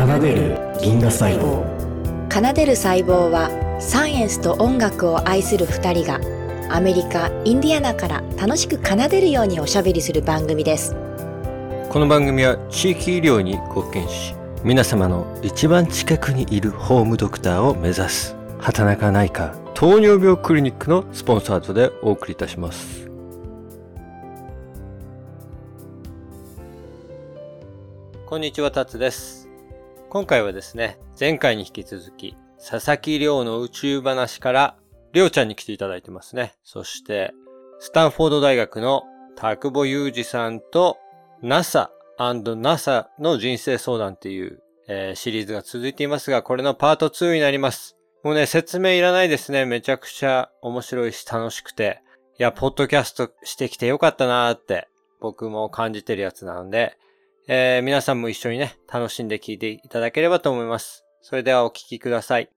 奏でる銀河細胞。奏でる細胞はサイエンスと音楽を愛する二人がアメリカ・インディアナから楽しく奏でるようにおしゃべりする番組です。この番組は地域医療に貢献し皆様の一番近くにいるホームドクターを目指す。畑中内科糖尿病クリニックのスポンサードでお送りいたします。こんにちは、タツです。今回はですね、前回に引き続き、佐々木亮の宇宙話から、亮ちゃんに来ていただいてますね。そして、スタンフォード大学の田久保裕二さんと、NASA&NASA の人生相談っていう、えーシリーズが続いていますが、これのパート2になります。もうね、説明いらないですね。めちゃくちゃ面白いし楽しくて。いや、ポッドキャストしてきてよかったなーって、僕も感じてるやつなので、えー皆さんも一緒にね、楽しんで聞いていただければと思います。それではお聞きください。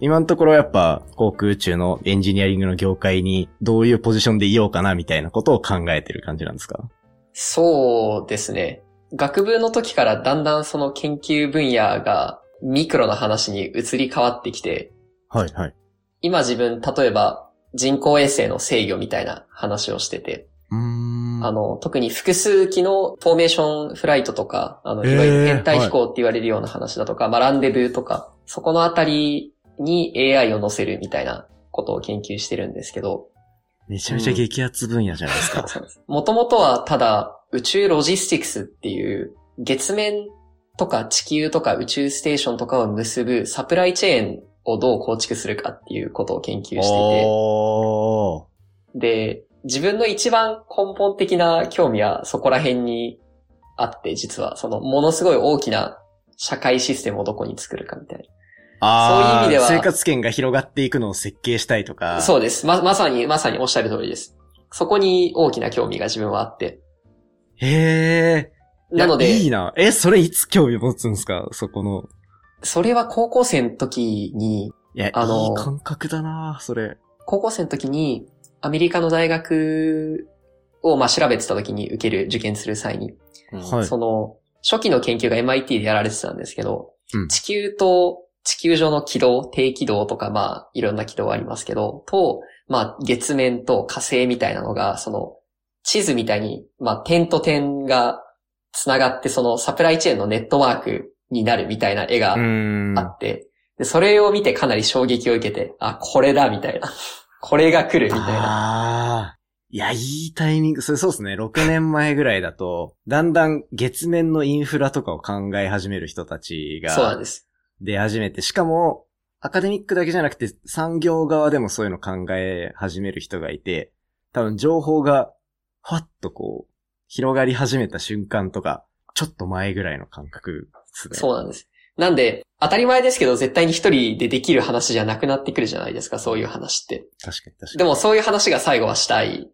今のところやっぱ航空宇宙のエンジニアリングの業界にどういうポジションでいようかなみたいなことを考えてる感じなんですか？そうですね。学部の時からだんだんその研究分野がミクロな話に移り変わってきて、はいはい。今自分、例えば人工衛星の制御みたいな話をしてて。あの、特に複数機の formation flight とか、あの、いわゆる編隊飛行って言われるような話だとか、まあ、ランデブーとか、そこのあたりに AI を乗せるみたいなことを研究してるんですけど、めちゃめちゃ激アツ分野じゃないですか。もともとはただ宇宙ロジスティクスっていう月面とか地球とか宇宙ステーションとかを結ぶサプライチェーンをどう構築するかっていうことを研究していて。で、自分の一番根本的な興味はそこら辺にあって、実は、そのものすごい大きな社会システムをどこに作るかみたいあーそういう意味では生活圏が広がっていくのを設計したいとか。な。そうです。ま、まさに、まさにおっしゃる通りです。そこに大きな興味が自分はあって。へー。なので、いいな。え、それいつ興味持つんですか？そこの。それは高校生の時に、いや、あのいい感覚だなそれ。高校生の時に、アメリカの大学を、まあ、調べてた時に受ける、受験する際に、はい。その、初期の研究が MIT でやられてたんですけど、うん。地球と地球上の軌道、低軌道とか、まあ、いろんな軌道ありますけど、と、まあ、月面と火星みたいなのが、その、地図みたいに、まあ、点と点が繋がって、そのサプライチェーンのネットワークになるみたいな絵があ。って、で、それを見てかなり衝撃を受けて、あ、これだ、みたいな。これが来る、みたいな。いや、いいタイミング。それそうですね。6年前ぐらいだと、だんだん月面のインフラとかを考え始める人たちがそうなんです。出始めて、しかも、アカデミックだけじゃなくて、産業側でもそういうの考え始める人がいて、多分情報が、ふわっとこう、広がり始めた瞬間とか、ちょっと前ぐらいの感覚ですね。そうなんです。なんで、当たり前ですけど、絶対に一人でできる話じゃなくなってくるじゃないですか、そういう話って。確かに確かに。でもそういう話が最後はしたい。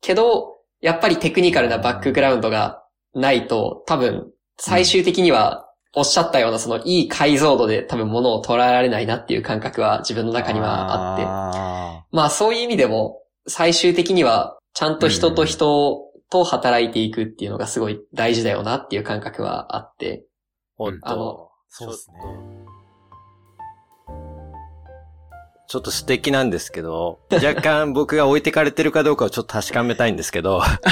けど、やっぱりテクニカルなバックグラウンドがないと、多分、最終的には、おっしゃったようなそのいい解像度で多分物を捉えられないなっていう感覚は自分の中にはあって。あまあそういう意味でも、最終的には、ちゃんと人と人と働いていくっていうのがすごい大事だよなっていう感覚はあって。本当。そうですね。ちょっと素敵なんですけど、若干僕が置いてかれてるかどうかをちょっと確かめたいんですけど、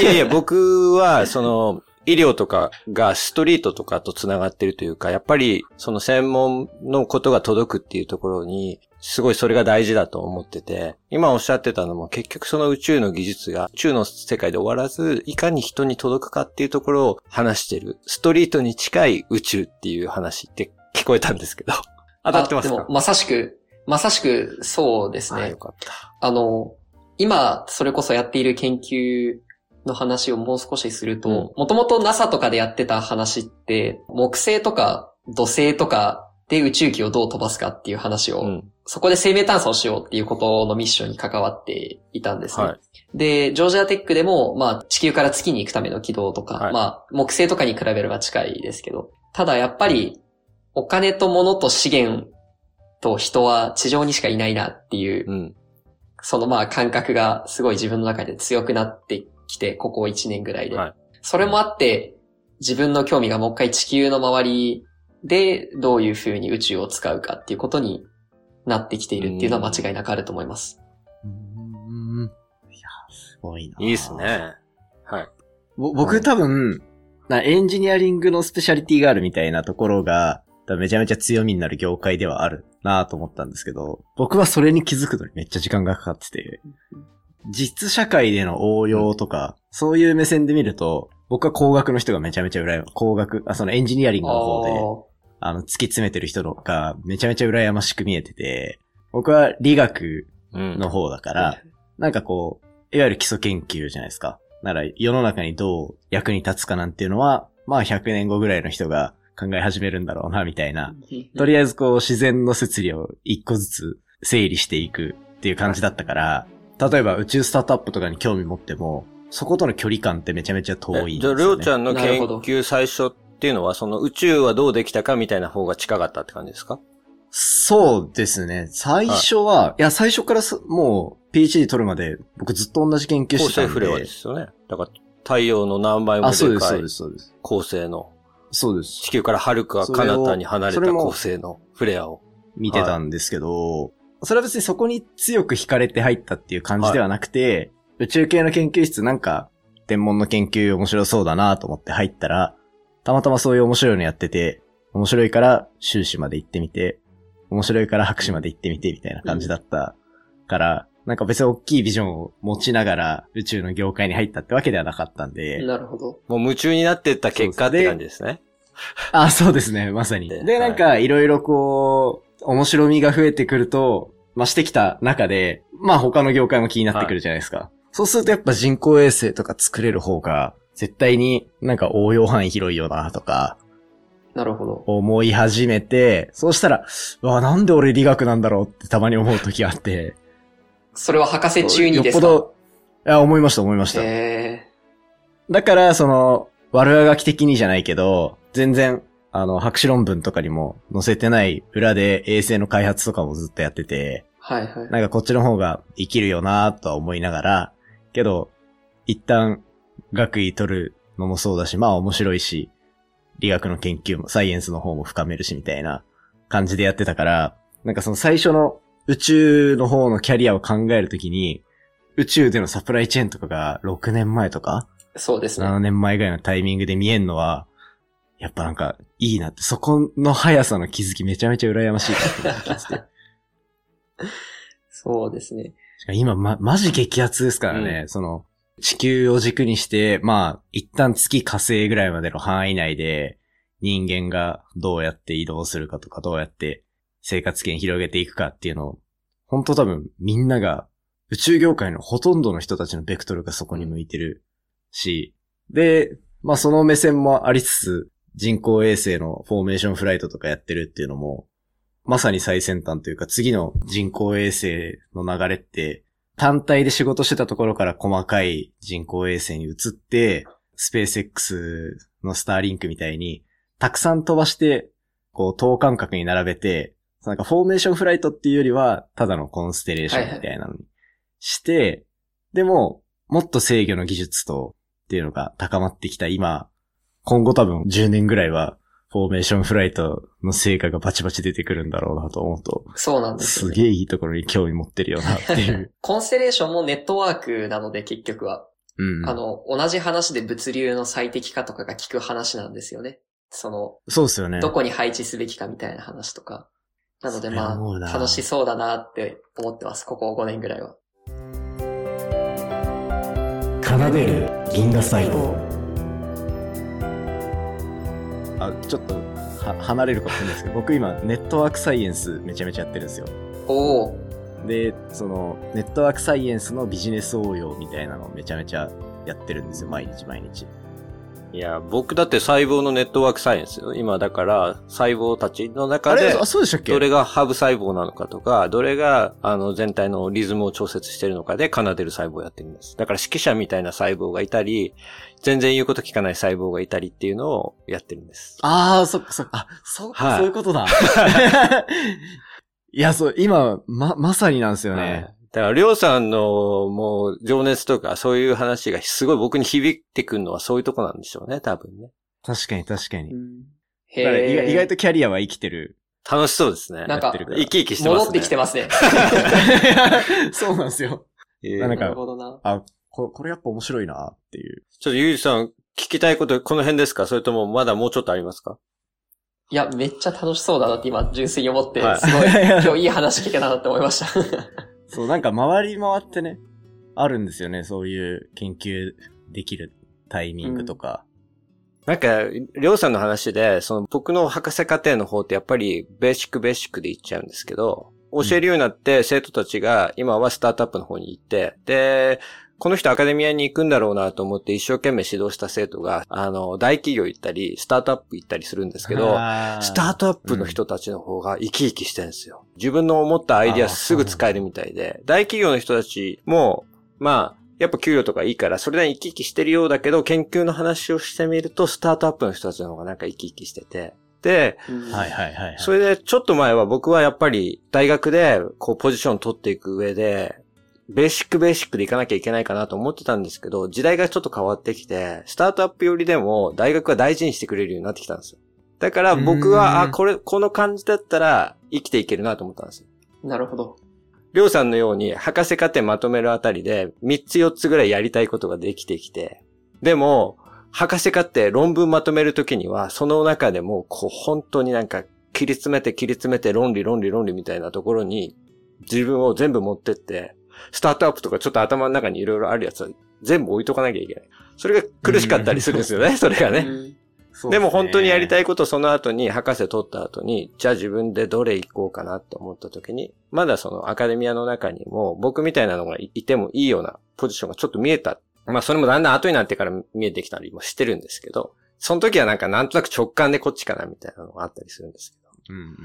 いやいや、僕は、その、医療とかがストリートとかと繋がってるというか、やっぱり、その専門のことが届くっていうところに、すごいそれが大事だと思ってて、今おっしゃってたのも結局その宇宙の技術が宇宙の世界で終わらず、いかに人に届くかっていうところを話してる、ストリートに近い宇宙っていう話って聞こえたんですけど、当たってますか？あでも、まさしく、まさしくそうですねあよ。かった。あの、今、それこそやっている研究の話をもう少しするうんと、もともと NASA とかでやってた話って、木星とか土星とかで宇宙機をどう飛ばすかっていう話を、うん。そこで生命探査をしようっていうことのミッションに関わっていたんですね。はい。で、ジョージアテックでも、まあ、地球から月に行くための軌道とか、はいまあ、木星とかに比べれば近いですけど、ただやっぱり、お金と物と資源と人は地上にしかいないなっていう、うん。そのまあ感覚がすごい自分の中で強くなってきて、ここ1年ぐらいで。はいそれもあって、自分の興味がもう一回地球の周りでどういう風に宇宙を使うかっていうことになってきているっていうのは間違いなくあると思います。うーん。いや、すごいな。いいっす。ね。はい。ぼ僕多分、なエンジニアリングのスペシャリティがあるみたいなところが、めちゃめちゃ強みになる業界ではあるなと思ったんですけど、僕はそれに気づくのにめっちゃ時間がかかってて、実社会での応用とか、そういう目線で見ると、僕は工学の人がめちゃめちゃ羨ま工学、あ、そのエンジニアリングの方で、あの、突き詰めてる人のがめちゃめちゃ羨ましく見えてて、僕は理学うん。の方だから、なんかこう、いわゆる基礎研究じゃないですか。なら世の中にどう役に立つかなんていうのは、まあ100年後ぐらいの人が考え始めるんだろうな、みたいな。とりあえずこう自然の摂理を一個ずつ整理していくっていう感じだったから、例えば宇宙スタートアップとかに興味持っても、そことの距離感ってめちゃめちゃ遠いんえじゃあ。りょうちゃんの研究最初っていうのは、その宇宙はどうできたかみたいな方が近かったって感じですか？そうですね。最初は、い、や、最初からすもう PhD 取るまで僕ずっと同じ研究構してたんで。成フレアですよね。だから、太陽の何倍もあ、そうでかいそうです、そうです。構成の、そうです。地球から遥か彼方に離れたそれを構成のフレアを。見てたんですけど、それは別にそこに強く惹かれて入ったっていう感じではなくて、宇宙系の研究室なんか、天文の研究面白そうだなと思って入ったら、たまたまそういう面白いのやってて、面白いから修士まで行ってみて、面白いから博士まで行ってみてみたいな感じだったから、なんか別に大きいビジョンを持ちながら宇宙の業界に入ったってわけではなかったんで、なるほど。もう夢中になってった結果って感じですね。あ、そうですね、まさに。でで、なんか、いろいろこう、面白みが増えてくると、まあ、してきた中で、まあ、他の業界も気になってくるじゃないですか。そうするとやっぱ人工衛星とか作れる方が、絶対になんか応用範囲広いよな、とか、なるほど。思い始めて、そうしたら、うわ、なんで俺理学なんだろうってたまに思う時があって。それは博士中にですか？よっぽど、いや、思いました、思いました。えだから、その、悪あがき的にじゃないけど、全然、あの、博士論文とかにも載せてない裏で衛星の開発とかもずっとやってて、ー、はいはい。なんかこっちの方が生きるよなとは思いながら、けど、一旦学位取るのもそうだし、まあ面白いし、理学の研究も、サイエンスの方も深めるしみたいな感じでやってたから、なんかその最初の宇宙の方のキャリアを考えるときに、宇宙でのサプライチェーンとかが6年前とかそうですね。7年前ぐらいのタイミングで見えんのは、やっぱなんか、いいなって、そこの速さの気づきめちゃめちゃ羨ましいなって思ってて。そうですね。今、ま、マジ激アツですからね、その、地球を軸にして、まあ、一旦月火星ぐらいまでの範囲内で、人間がどうやって移動するかとか、どうやって生活圏広げていくかっていうのを、本当多分みんなが、宇宙業界のほとんどの人たちのベクトルがそこに向いてるし、で、まあその目線もありつつ、人工衛星のフォーメーションフライトとかやってるっていうのも、まさに最先端というか次の人工衛星の流れって、単体で仕事してたところから細かい人工衛星に移って、SpaceX のスターリンクみたいに、たくさん飛ばして、こう等間隔に並べて、なんか formation flight っていうよりは、ただのコンステレーションみたいなのにして、でも、もっと制御の技術と、っていうのが高まってきた今、今後多分10年ぐらいは、 formation flight の成果がバチバチ出てくるんだろうなと思うと、そうなんですよ、ね。すげえいいところに興味持ってるよなっていう。コンステレーションもネットワークなので結局は。うん。あの、同じ話で物流の最適化とかが聞く話なんですよね。その、そうですよね。どこに配置すべきかみたいな話とか。なのでまあ、楽しそうだなって思ってます。ここ5年ぐらいは。奏でる銀河細胞。あ、ちょっと、は、離れるかもしれないですけど、僕今、ネットワークサイエンスめちゃめちゃやってるんですよ。おおで、その、ネットワークサイエンスのビジネス応用みたいなのをめちゃめちゃやってるんですよ、毎日毎日。いや、僕だって細胞のネットワークサイエンスよ。今だから、細胞たちの中で、あ、そうでしたっけ？どれがハブ細胞なのかとか、どれが、あの、全体のリズムを調節してるのかで奏でる細胞をやってるんです。だから指揮者みたいな細胞がいたり、全然言うこと聞かない細胞がいたりっていうのをやってるんです。ああ、そっかそっか。あ、そっか、はいそういうことだ。いや、そう、今、ま、まさになんですよね。はいだから、りょうさんの、もう、情熱とか、そういう話がすごい僕に響いてくるのはそういうとこなんでしょうね、多分ね。確かに確かに。へだから意外ととキャリアは生きてる。楽しそうですね。なんかやってるから生き生きしてますね。戻ってきてますね。そうなんですよ。えーなんかなるほどな。あ、ここれやっぱ面白いなっていう。ちょっとゆうじさん、聞きたいこと、この辺ですか？それともまだもうちょっとありますか？いや、めっちゃ楽しそうだなって今、純粋に思って、はいすごい、今日いい話聞けたなって思いました。そう、なんか回り回ってね、あるんですよね。そういう研究できるタイミングとか。なんか、りょうさんの話で、その僕の博士課程の方ってやっぱりベーシックベーシックで言っちゃうんですけど、教えるようになって生徒たちが今はスタートアップの方に行って、で、この人アカデミアに行くんだろうなと思って一生懸命指導した生徒が、あの、大企業行ったり、スタートアップ行ったりするんですけど、スタートアップの人たちの方が生き生きしてるんですよ。自分の思ったアイディアすぐ使えるみたいで、大企業の人たちも、まあ、やっぱ給料とかいいから、それなりに生き生きしてるようだけど、研究の話をしてみると、スタートアップの人たちの方がなんか生き生きしてて、で、はいはいはいはい。それでちょっと前は僕はやっぱり大学でこうポジション取っていく上で、ベーシックベーシックでいかなきゃいけないかなと思ってたんですけど、時代がちょっと変わってきて、スタートアップよりでも大学が大事にしてくれるようになってきたんですよ。だから僕は、あ、これ、この感じだったら生きていけるなと思ったんですよ。なるほど。りょうさんのように博士課程まとめるあたりで3つ4つぐらいやりたいことができてきて、でも、博士課程論文まとめるときには、その中でも、こう、本当になんか、切り詰めて切り詰めて論理論理論理みたいなところに、自分を全部持ってって、スタートアップとかちょっと頭の中にいろいろあるやつは全部置いとかなきゃいけない。それが苦しかったりするんですよね、それがね。でも本当にやりたい。いことその後に博士取った後に、じゃあ自分でどれ行こうかなって思った時に、まだそのアカデミアの中にも僕みたいなのがいてもいいようなポジションがちょっと見えた。まあそれもだんだん後になってから見えてきたりもしてるんですけど、その時はなんかなんとなく直感でこっちかなみたいなのがあったりするんですけど。うんうん。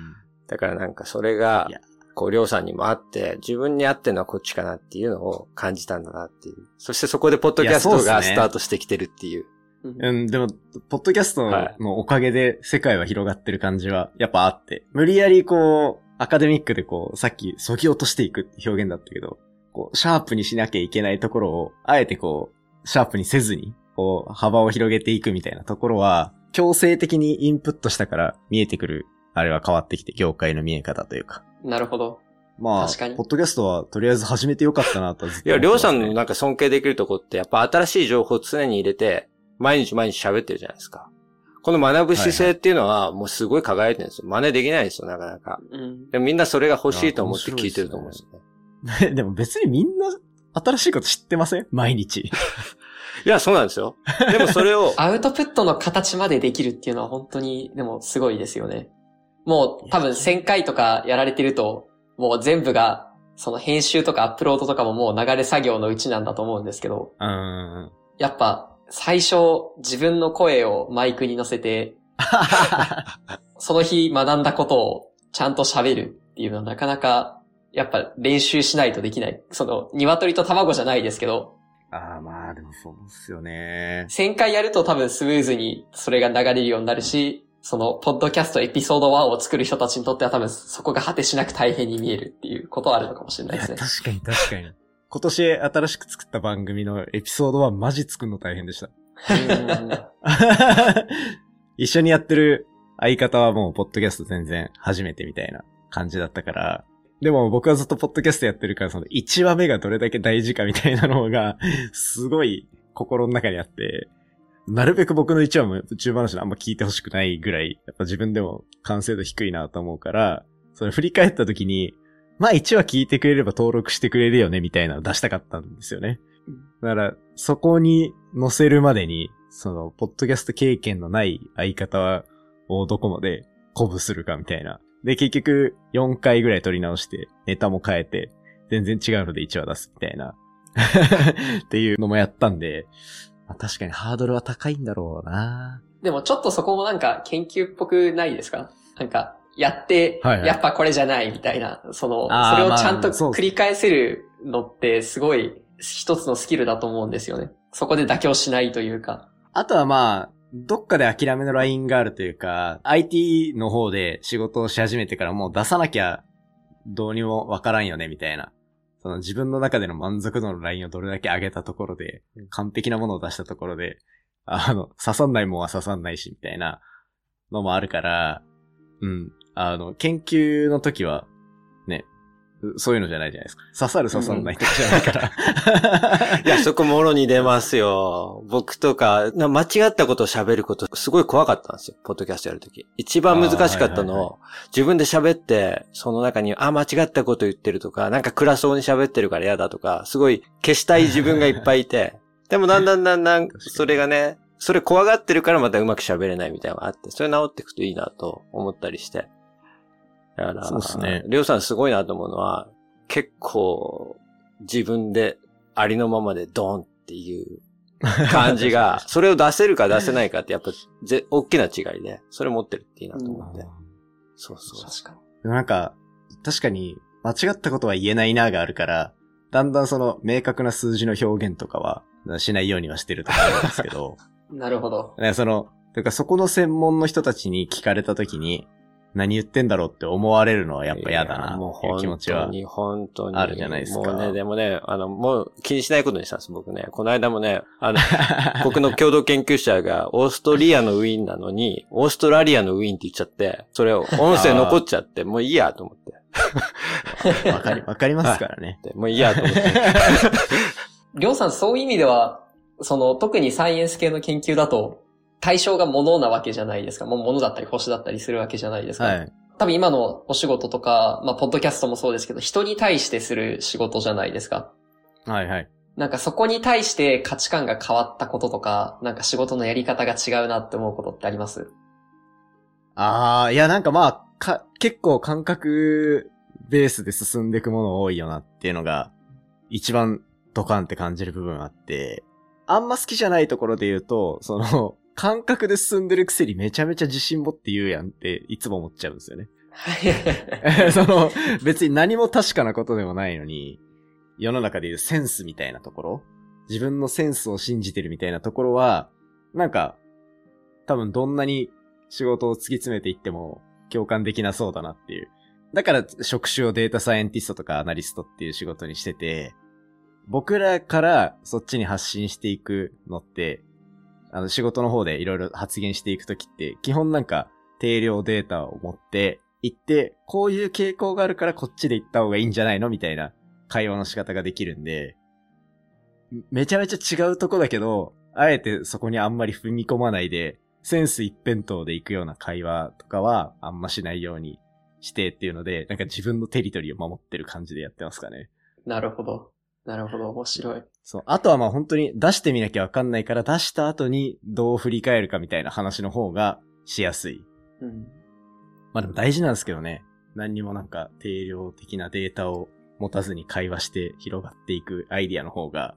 だからなんかそれがこう、りょうさんにもあって、自分に合ってるのはこっちかなっていうのを感じたんだなっていう。そしてそこでポッドキャストがスタートしてきてるっていう。うんうん、でも、ポッドキャストのおかげで世界は広がってる感じはやっぱあって、無理やりこう、アカデミックでこう、さっき、そぎ落としていくって表現だったけど、こう、シャープにしなきゃいけないところを、あえてこう、シャープにせずに、こう、幅を広げていくみたいなところは、強制的にインプットしたから見えてくる、あれは変わってきて、業界の見え方というか。なるほど。まあ、確かにポッドキャストはとりあえず始めてよかったなとはずっといや、りょうさんのなんか尊敬できるとこって、やっぱ新しい情報を常に入れて、毎日毎日喋ってるじゃないですか。この学ぶ姿勢っていうのは、もうすごい輝いてるんですよ。真似できないですよ、なかなか。うん。でもみんなそれが欲しいと思って聞いてると思うんですよね。でも別にみんな新しいこと知ってません？毎日。いや、そうなんですよ。でもそれを、アウトプットの形までできるっていうのは本当に、でもすごいですよね。もう多分1000回とかやられてると、もう全部が、その編集とかアップロードとかももう流れ作業のうちなんだと思うんですけど、うーん。やっぱ最初自分の声をマイクに乗せて、その日学んだことをちゃんと喋るっていうのはなかなか、やっぱ練習しないとできない。その、鶏と卵じゃないですけど、ああ、まあでもそうっすよね。1000回やると多分スムーズにそれが流れるようになるし、その、ポッドキャストエピソード1を作る人たちにとっては多分そこが果てしなく大変に見えるっていうことはあるのかもしれないですね。確かに確かに。今年新しく作った番組のエピソードはマジ作るの大変でした。う ん一緒にやってる相方はもうポッドキャスト全然初めてみたいな感じだったから、でも僕はずっとポッドキャストやってるから、その1話目がどれだけ大事かみたいなのが、すごい心の中にあって、なるべく僕の1話も中話のあんま聞いてほしくないぐらい、やっぱ自分でも完成度低いなと思うから、それ振り返った時に、まあ1話聞いてくれれば登録してくれるよねみたいなの出したかったんですよね。だから、そこに載せるまでに、その、ポッドキャスト経験のない相方をどこまで鼓舞するかみたいな。で、結局、4回ぐらい撮り直して、ネタも変えて、全然違うので1話出すみたいな。っていうのもやったんで、まあ確かにハードルは高いんだろうなでもちょっとそこもなんか研究っぽくないですか？なんか、やって、はいはいやっぱこれじゃないみたいな、その、それをちゃんと繰り返せるのってすごい一つのスキルだと思うんですよね。そこで妥協しないというか。あとはまあ、どっかで諦めのラインがあるというか、IT の方で仕事をし始めてからもう出さなきゃどうにもわからんよね、みたいな。その自分の中での満足度のラインをどれだけ上げたところで、完璧なものを出したところで、あの、刺さんないもんは刺さんないし、みたいなのもあるから、うん。あの、研究の時は、ね、そういうのじゃないじゃないですか。刺さる刺さんないとかじゃないから。いや、そこもろに出ますよ。僕とか、な間違ったことを喋ること、すごい怖かったんですよ。ポッドキャストやるとき。一番難しかったのを、はいはい自分で喋って、その中に、あ、間違ったこと言ってるとか、なんか暗そうに喋ってるから嫌だとか、すごい消したい自分がいっぱいいて、でもだんだんだんだん、それがね、それ怖がってるからまたうまく喋れないみたいなのがあって、それ治っていくといいなと思ったりして。だから、そうですねりょうさんすごいなと思うのは、結構、自分でありのままでドンっていう 感じが、それを出せるか出せないかってやっぱ、ぜ、大きな違いで、それ持ってるっていいなと思って。そうそう。確かに。でもなんか、確かに、間違ったことは言えないながあるから、だんだんその明確な数字の表現とかはしないようにはしてるとかあるんですけど、なるほど。ねその、だからそこの専門の人たちに聞かれた時に、何言ってんだろうって思われるのはやっぱ嫌だなもうっていう気持ちは本当。に、本当に。あるじゃないですかもうね、でもね、あの、もう気にしないことにしたんです、僕ね。この間もね、あの、僕の共同研究者がオーストリアのウィーンなのに、オーストラリアのウィーンって言っちゃって、それを音声残っちゃって、もういいやと思って。わかり、わかりますからね。でもういいやと思って。りょうさん、そういう意味では、その、特にサイエンス系の研究だと、対象が物なわけじゃないですか。もう物だったり星だったりするわけじゃないですか。はい。多分今のお仕事とか、まあ、ポッドキャストもそうですけど、人に対してする仕事じゃないですか。はいはい。なんかそこに対して価値観が変わったこととか、なんか仕事のやり方が違うなって思うことってあります？ああ、いやなんかまあ、か、結構感覚ベースで進んでいくもの多いよなっていうのが、一番ドカンって感じる部分あって、あんま好きじゃないところで言うと、その、感覚で進んでるくせにめちゃめちゃ自信持って言うやんっていつも思っちゃうんですよね。その、別に何も確かなことでもないのに、世の中でいうセンスみたいなところ、自分のセンスを信じてるみたいなところは、なんか、多分どんなに仕事を突き詰めていっても共感できなそうだなっていう。だから職種をデータサイエンティストとかアナリストっていう仕事にしてて、僕らからそっちに発信していくのって、あの仕事の方でいろいろ発言していくときって、基本なんか定量データを持って行って、こういう傾向があるからこっちで行った方がいいんじゃないのみたいな会話の仕方ができるんで、めちゃめちゃ違うとこだけど、あえてそこにあんまり踏み込まないで、センス一辺倒で行くような会話とかはあんましないようにしてっていうので、なんか自分のテリトリーを守ってる感じでやってますかね。なるほど。なるほど。面白い。そう。あとはまあ本当に出してみなきゃわかんないから出した後にどう振り返るかみたいな話の方がしやすい。うん。まあでも大事なんですけどね。何にもなんか定量的なデータを持たずに会話して広がっていくアイディアの方が、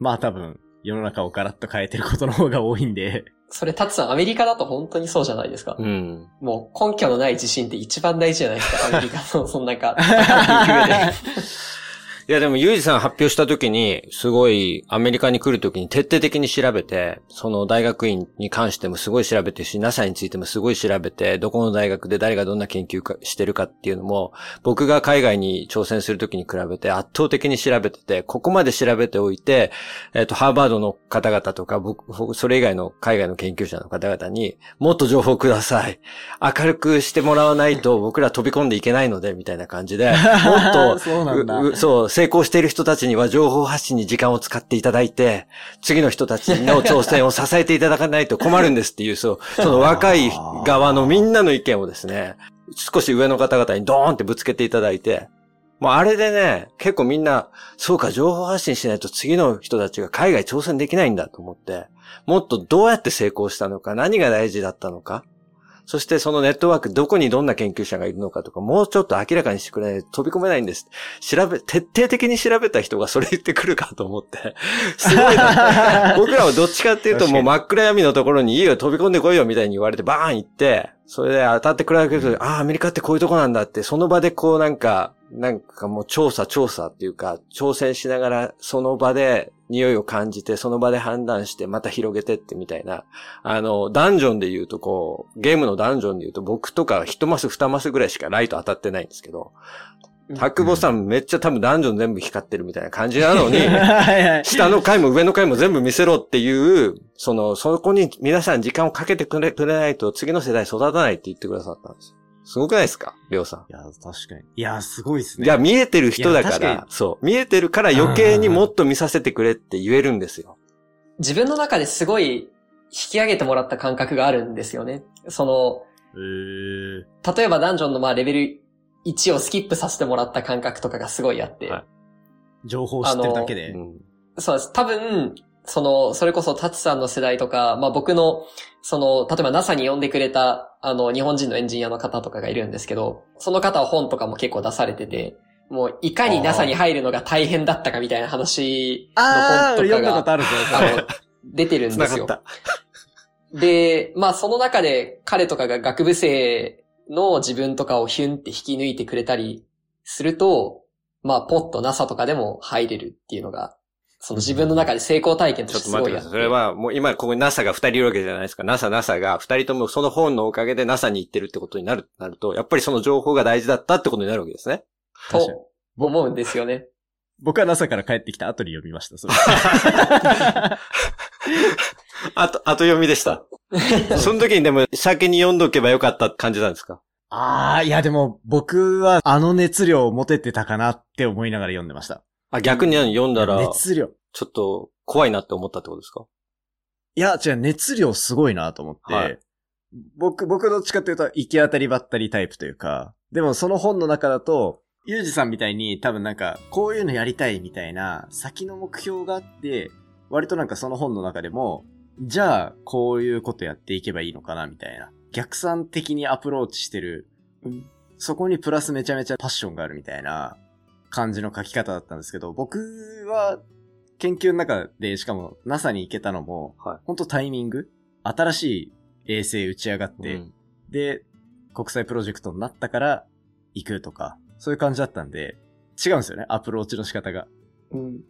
まあ多分世の中をガラッと変えてることの方が多いんで、それ、タツさん、アメリカだと本当にそうじゃないですか。うん。もう根拠のない自信って一番大事じゃないですか、アメリカの、そのなんか、いやでも、ユージさん発表した時に、すごいアメリカに来る時に徹底的に調べて、その大学院に関してもすごい調べてるし、NASA についてもすごい調べて、どこの大学で誰がどんな研究かしてるかっていうのも、僕が海外に挑戦する時に比べて圧倒的に調べてて、ここまで調べておいて、えっ、と、ハーバードの方々とか、僕、僕それ以外の海外の研究者の方々に、もっと情報ください。明るくしてもらわないと僕ら飛び込んでいけないので、みたいな感じで、もっと、そうなんだううそう、成功している人たちには情報発信に時間を使っていただいて、次の人たちの挑戦を支えていただかないと困るんですっていう、そう、その若い側のみんなの意見をですね、少し上の方々にドーンってぶつけていただいて、もうあれでね、結構みんな、そうか、情報発信しないと次の人たちが海外挑戦できないんだと思って、もっとどうやって成功したのか、何が大事だったのか、そしてそのネットワーク、どこにどんな研究者がいるのかとか、もうちょっと明らかにしてくれないと飛び込めないんです。調べ、徹底的に調べた人がそれ言ってくるかと思って。すごいな。僕らはどっちかっていうともう真っ暗闇のところに家を飛び込んでこいよみたいに言われてバーン行って、それで当たって比べると、ああ、アメリカってこういうとこなんだって、その場でこうなんか、なんかもう調査調査っていうか、挑戦しながらその場で匂いを感じて、その場で判断してまた広げてってみたいな。あの、ダンジョンで言うとこう、ゲームのダンジョンで言うと僕とか一マス二マスぐらいしかライト当たってないんですけど、タクボさんめっちゃ多分ダンジョン全部光ってるみたいな感じなのに。下の階も上の階も全部見せろっていう、その、そこに皆さん時間をかけてくれ、くれないと次の世代育たないって言ってくださったんですよ。すごくないですか？りょうさいや、確かに。いや、すごいですん。ね。いや、見えてる人だかいや確か、らそう。見えてるから余計にもっと見させてくれって言えるんですよ。自分の中ですごい引き上げてもらった感覚があるんですよね。その、例えばダンジョンのまあレベル1をスキップさせてもらった感覚とかがすごいあって、はい情報を知ってるだけで。うんそうです。多分、その、それこそタツさんの世代とか、まあ僕の、その、例えば NASA に呼んでくれた、あの、日本人のエンジニアの方とかがいるんですけど、その方は本とかも結構出されてて、もう、いかに NASA に入るのが大変だったかみたいな話の本とか読んだことが、あるぞ、それ。あの、出てるんですよ。で、まあその中で彼とかが学部生の自分とかをヒュンって引き抜いてくれたりすると、まあポッと NASA とかでも入れるっていうのが、その自分の中で成功体験とちょしてすごいあって。っと待ってください。それは、もう今ここに NASA が二人いるわけじゃないですか。NASA、NASA が二人ともその本のおかげで NASA に行ってるってことになる、なると、やっぱりその情報が大事だったってことになるわけですね。確かにと思うんですよね。僕は NASA から帰ってきた後に読みました、それ。あと、後読みでした。その時にでも先に読んどけばよかった感じなんですか？あー、いやでも僕はあの熱量を持ててたかなって思いながら読んでました。あ、逆に読んだら、熱量。ちょっと怖いなって思ったってことですか？いや、違う、熱量すごいなと思って、はい僕、僕どっちかっていうと、行き当たりばったりタイプというか、でもその本の中だと、ゆうじさんみたいに多分なんか、こういうのやりたいみたいな、先の目標があって、割となんかその本の中でも、じゃあ、こういうことやっていけばいいのかなみたいな。逆算的にアプローチしてる。そこにプラスめちゃめちゃパッションがあるみたいな感じの書き方だったんですけど、僕は研究の中で、しかも NASA に行けたのも、はい本当タイミング新しい衛星打ち上がって、うんで、国際プロジェクトになったから行くとか、そういう感じだったんで、違うんですよね、アプローチの仕方が。うん。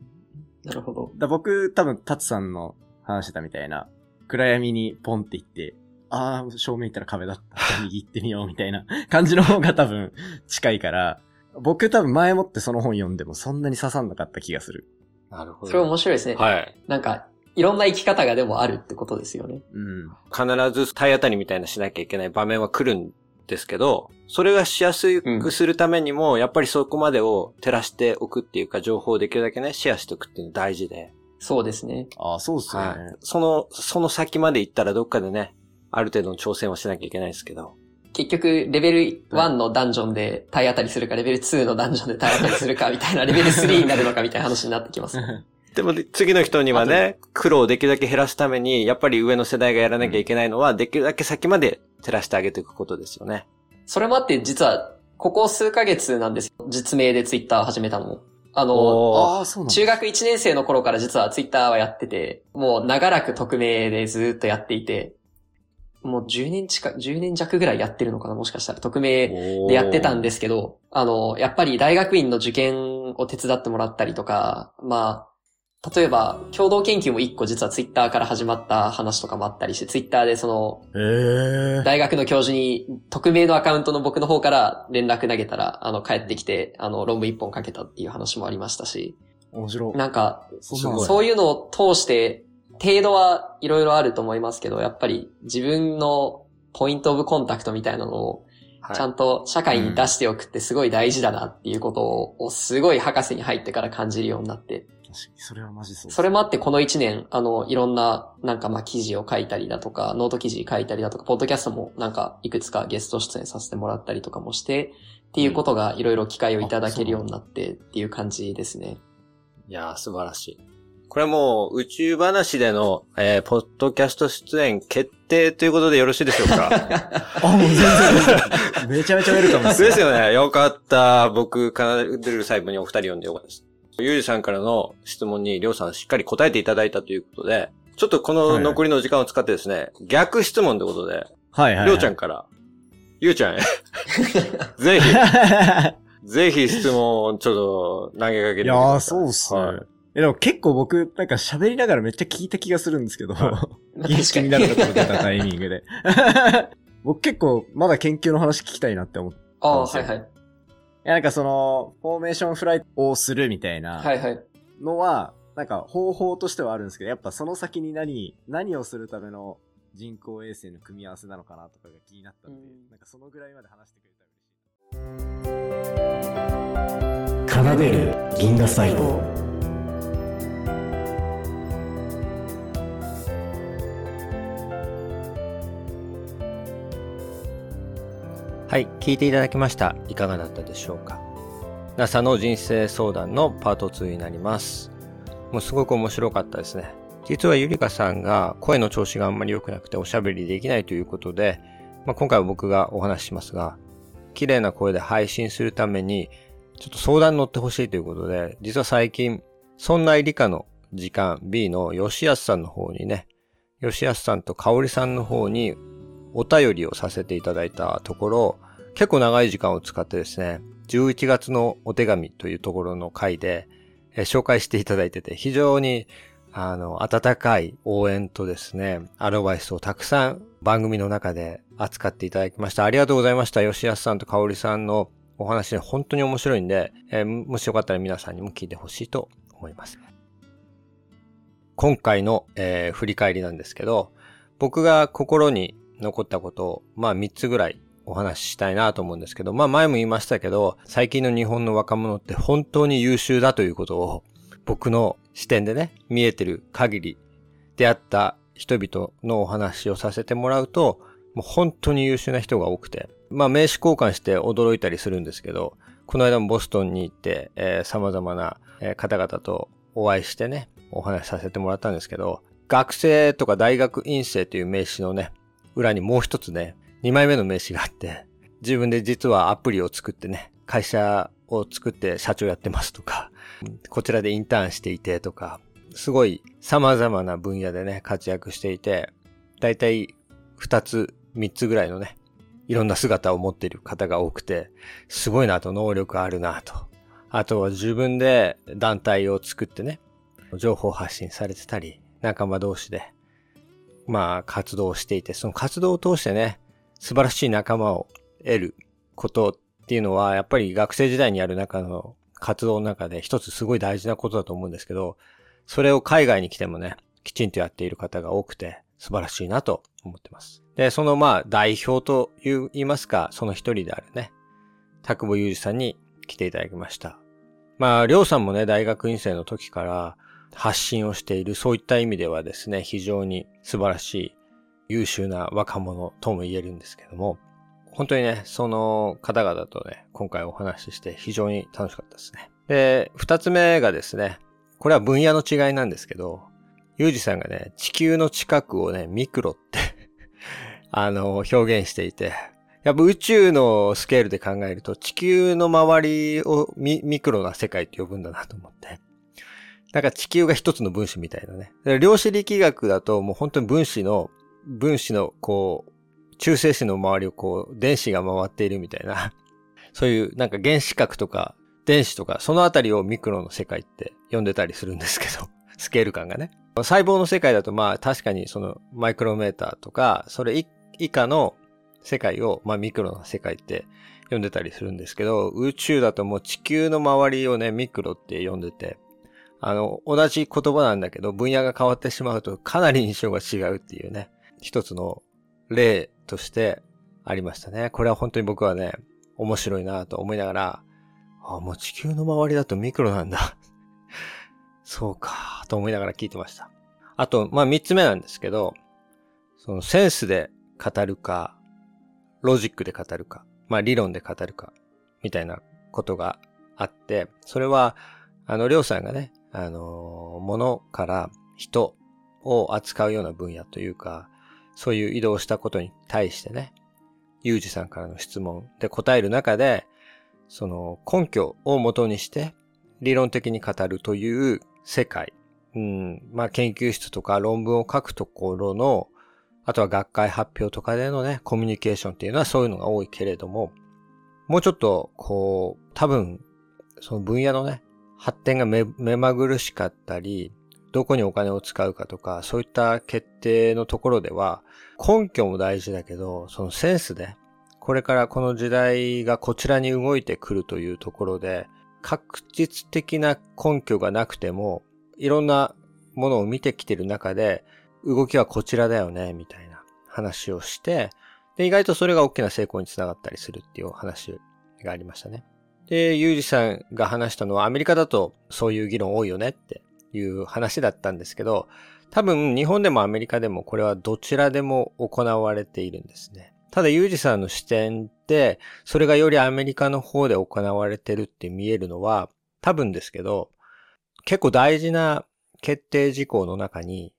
なるほど。だ僕、多分、タツさんの話してたみたいな、暗闇にポンって行って、あー、正面行ったら壁だった。右行ってみようみたいな感じの方が多分近いから、僕多分前もってその本読んでもそんなに刺さんなかった気がする。なるほど。それ面白いですね。はい。なんか、いろんな生き方がでもあるってことですよね。うん。必ず体当たりみたいなしなきゃいけない場面は来るんですけど、それがしやすくするためにも、やっぱりそこまでを照らしておくっていうか、情報をできるだけね、シェアしておくっていうの大事で。そうですね。あー、そうっすよね。はい。その、その先まで行ったらどっかでね、ある程度の挑戦をしなきゃいけないですけど。結局、レベル1のダンジョンで体当たりするか、レベル2のダンジョンで体当たりするか、みたいな、レベル3になるのかみたいな話になってきます。でも、次の人にはね、苦労をできるだけ減らすために、やっぱり上の世代がやらなきゃいけないのは、できるだけ先まで照らしてあげていくことですよね。それもあって、実は、ここ数ヶ月なんですよ。実名でツイッター始めたのも。あの。中学1年生の頃から実はツイッターはやってて、もう長らく匿名でずーっとやっていて、もう10年近く、10年弱ぐらいやってるのかなもしかしたら匿名でやってたんですけど、あの、やっぱり大学院の受験を手伝ってもらったりとか、まあ、例えば、共同研究も一個実はツイッターから始まった話とかもあったりして、ツイッターでその。大学の教授に匿名のアカウントの僕の方から連絡投げたら、あの、帰ってきて、あの、論文一本書けたっていう話もありましたし、面白い。なんか、そういうのを通して、程度はいろいろあると思いますけど、やっぱり自分のポイントオブコンタクトみたいなのをはいちゃんと社会に出しておくってすごい大事だなっていうことをすごい博士に入ってから感じるようになって。確かに、それはマジそう。それもあってこの一年、あの、いろんななんかまあ記事を書いたりだとか、ノート記事書いたりだとか、ポッドキャストもなんかいくつかゲスト出演させてもらったりとかもして、っていうことがいろいろ機会をいただけるようになってっていう感じですね。いやー、素晴らしい。これはもう、宇宙話での、えー、ポッドキャスト出演決定ということでよろしいでしょうか？あ、もう全然。めちゃめちゃウェルカムです。ですよね。よかった。僕、カナダルルサイブにお二人呼んでよかったです。ゆうじさんからの質問に、りょうさんしっかり答えていただいたということで、ちょっとこの残りの時間を使ってですね、逆質問ということで、はいはい。りょうちゃんから、ゆうちゃんへ、ぜひ、ぜひ質問をちょっと投げかけてみてください。いやー、そうっすね。はいえ、でも結構僕、なんか喋りながらめっちゃ聞いた気がするんですけど、まあ気気になるところ出たタイミングで。僕結構まだ研究の話聞きたいなって思って。ああ、はいはい。や、なんかその、フォーメーションフライトをするみたいなはいはい。のは、なんか方法としてはあるんですけど、やっぱその先に何、何をするための人工衛星の組み合わせなのかなとかが気になったんで、うんなんかそのぐらいまで話してくれたら嬉しい。奏でる銀河細胞はい、聞いていただきました。いかがだったでしょうか ?NASA の人生相談のパート2になります。もうすごく面白かったですね。実はゆりかさんが声の調子があんまり良くなくておしゃべりできないということで、まあ、今回は僕がお話ししますが、綺麗な声で配信するために、ちょっと相談に乗ってほしいということで、実は最近、そんな理科の時間 B の吉安さんの方にね、吉安さんと香織さんの方にお便りをさせていただいたところ、結構長い時間を使ってですね、11月のお手紙というところの回で、え紹介していただいてて、非常に、あの、温かい応援とですね、アドバイスをたくさん番組の中で扱っていただきました。ありがとうございました。吉安さんと香織さんのお話、本当に面白いんで、えーもしよかったら皆さんにも聞いてほしいと思います。今回の、えー振り返りなんですけど、僕が心に残ったことを、まあ3つぐらいお話ししたいなと思うんですけど、まあ前も言いましたけど、最近の日本の若者って本当に優秀だということを、僕の視点でね、見えてる限り、出会った人々のお話をさせてもらうと、もう本当に優秀な人が多くて、まあ名刺交換して驚いたりするんですけど、この間もボストンに行って、えー様々な方々とお会いしてね、お話しさせてもらったんですけど、学生とか大学院生という名刺のね、裏にもう一つね、2枚目の名刺があって、自分で実はアプリを作ってね、会社を作って社長やってますとか、こちらでインターンしていてとか、すごい様々な分野でね、活躍していて、だいたい2つ、3つぐらいのね、いろんな姿を持っている方が多くて、すごいなと、能力あるなと。あとは自分で団体を作ってね、情報発信されてたり、仲間同士で、まあ活動をしていて、その活動を通してね、素晴らしい仲間を得ることっていうのは、やっぱり学生時代にやる中の活動の中で一つすごい大事なことだと思うんですけど、それを海外に来てもね、きちんとやっている方が多くて、素晴らしいなと思ってます。で、そのまあ代表と言いますか、その一人であるね、田久保裕二さんに来ていただきました。まあ、りょうさんもね、大学院生の時から発信をしている、そういった意味ではですね、非常に素晴らしい、優秀な若者とも言えるんですけども、本当にね、その方々とね、今回お話しして非常に楽しかったですね。で、二つ目がですね、これは分野の違いなんですけど、ゆうじさんがね、地球の近くをね、ミクロって あの、表現していて、やっぱ宇宙のスケールで考えると地球の周りをミミクロな世界って呼ぶんだなと思って。なんか地球が一つの分子みたいなね。量子力学だともう本当に分子の、分子のこう、中性子の周りをこう、電子が回っているみたいな。そういうなんか原子核とか電子とか、そのあたりをミクロの世界って呼んでたりするんですけど、スケール感がね。細胞の世界だとまあ確かにそのマイクロメーターとか、それ以下の世界を、まあミクロな世界って呼んでたりするんですけど、宇宙だともう地球の周りをね、ミクロって呼んでて、あの、同じ言葉なんだけど、分野が変わってしまうとかなり印象が違うっていうね、一つの例としてありましたね。これは本当に僕はね、面白いなと思いながら、あ、もう地球の周りだとミクロなんだ。そうか、と思いながら聞いてました。あと、まあ三つ目なんですけど、そのセンスで語るか、ロジックで語るか、まあ理論で語るか、みたいなことがあって、それは、あの、りょうさんがね、あの、物から人を扱うような分野というか、そういう移動したことに対してね、ゆうじさんからの質問で答える中で、その根拠を元にして理論的に語るという世界、うん、まあ研究室とか論文を書くところのあとは学会発表とかでのね、コミュニケーションっていうのはそういうのが多いけれども、もうちょっと、こう、多分、その分野のね、発展が目目まぐるしかったり、どこにお金を使うかとか、そういった決定のところでは、根拠も大事だけど、そのセンスでこれからこの時代がこちらに動いてくるというところで、確実的な根拠がなくても、いろんなものを見てきてる中で、動きはこちらだよね、みたいな話をして、で、意外とそれが大きな成功につながったりするっていう話がありましたね。で、ユージさんが話したのはアメリカだとそういう議論多いよねっていう話だったんですけど、多分日本でもアメリカでもこれはどちらでも行われているんですね。ただユージさんの視点で、それがよりアメリカの方で行われてるって見えるのは、多分ですけど、結構大事な決定事項の中に、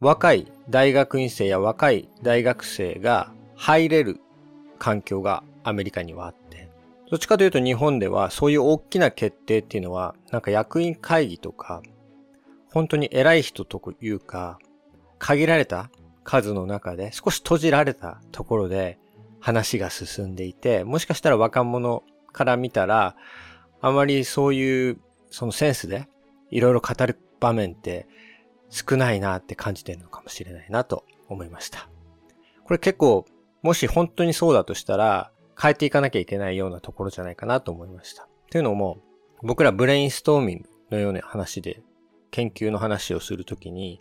若い大学院生や若い大学生が入れる環境がアメリカにはあって、どっちかというと日本ではそういう大きな決定っていうのは、なんか役員会議とか、本当に偉い人というか、限られた数の中で少し閉じられたところで話が進んでいて、もしかしたら若者から見たら、あまりそういうそのセンスでいろいろ語る場面って少ないなって感じてるのかもしれないなと思いました。これ結構、もし本当にそうだとしたら、変えていかなきゃいけないようなところじゃないかなと思いました。というのも、僕らブレインストーミングのような話で、研究の話をするときに、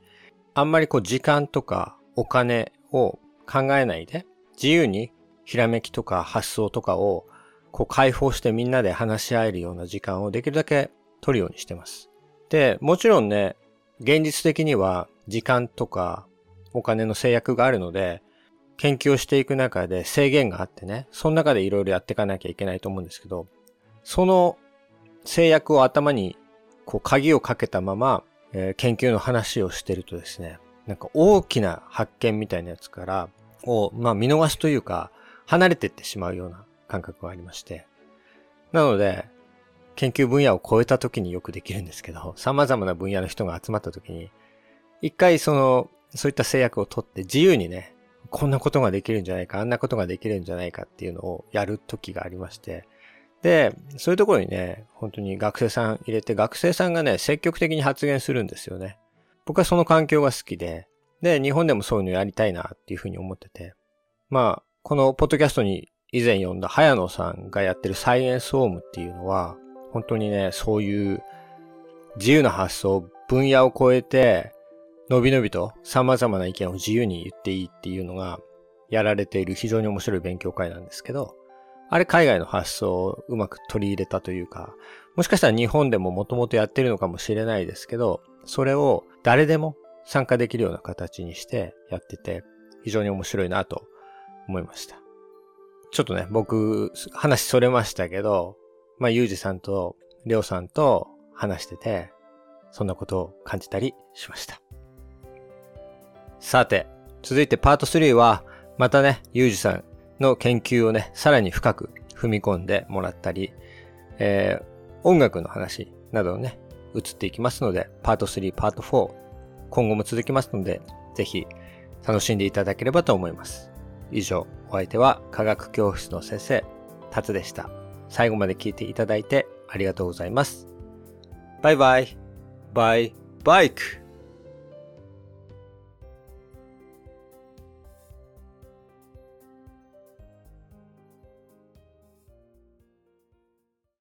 あんまりこう時間とかお金を考えないで、自由にひらめきとか発想とかをこう解放してみんなで話し合えるような時間をできるだけ取るようにしてます。で、もちろんね、現実的には時間とかお金の制約があるので、研究をしていく中で制限があってね、その中でいろいろやっていかなきゃいけないと思うんですけど、その制約を頭にこう鍵をかけたまま、えー、研究の話をしてるとですね、なんか大きな発見みたいなやつから、を、まあ見逃すというか、離れていってしまうような感覚がありまして。なので、研究分野を超えた時によくできるんですけど、様々な分野の人が集まった時に、一回その、そういった制約を取って自由にね、こんなことができるんじゃないか、あんなことができるんじゃないかっていうのをやる時がありまして、で、そういうところにね、本当に学生さん入れて、学生さんがね、積極的に発言するんですよね。僕はその環境が好きで、で、日本でもそういうのやりたいなっていうふうに思ってて、まあ、このポッドキャストに以前読んだ早野さんがやってるサイエンスオームっていうのは、本当にね、そういう自由な発想、分野を超えて、のびのびと様々な意見を自由に言っていいっていうのがやられている非常に面白い勉強会なんですけど、あれ海外の発想をうまく取り入れたというか、もしかしたら日本でももともとやってるのかもしれないですけど、それを誰でも参加できるような形にしてやってて、非常に面白いなと思いました。ちょっとね、僕、話それましたけど、まあ、ゆうじさんと、りょうさんと話してて、そんなことを感じたりしました。さて、続いてパート3は、またね、ゆうじさんの研究をね、さらに深く踏み込んでもらったり、えー、音楽の話などをね、移っていきますので、パート3、パート4、今後も続きますので、ぜひ楽しんでいただければと思います。以上、お相手は科学教室の先生、タツでした。最後まで聞いていただいてありがとうございます。バイバイ。バイ、バイク。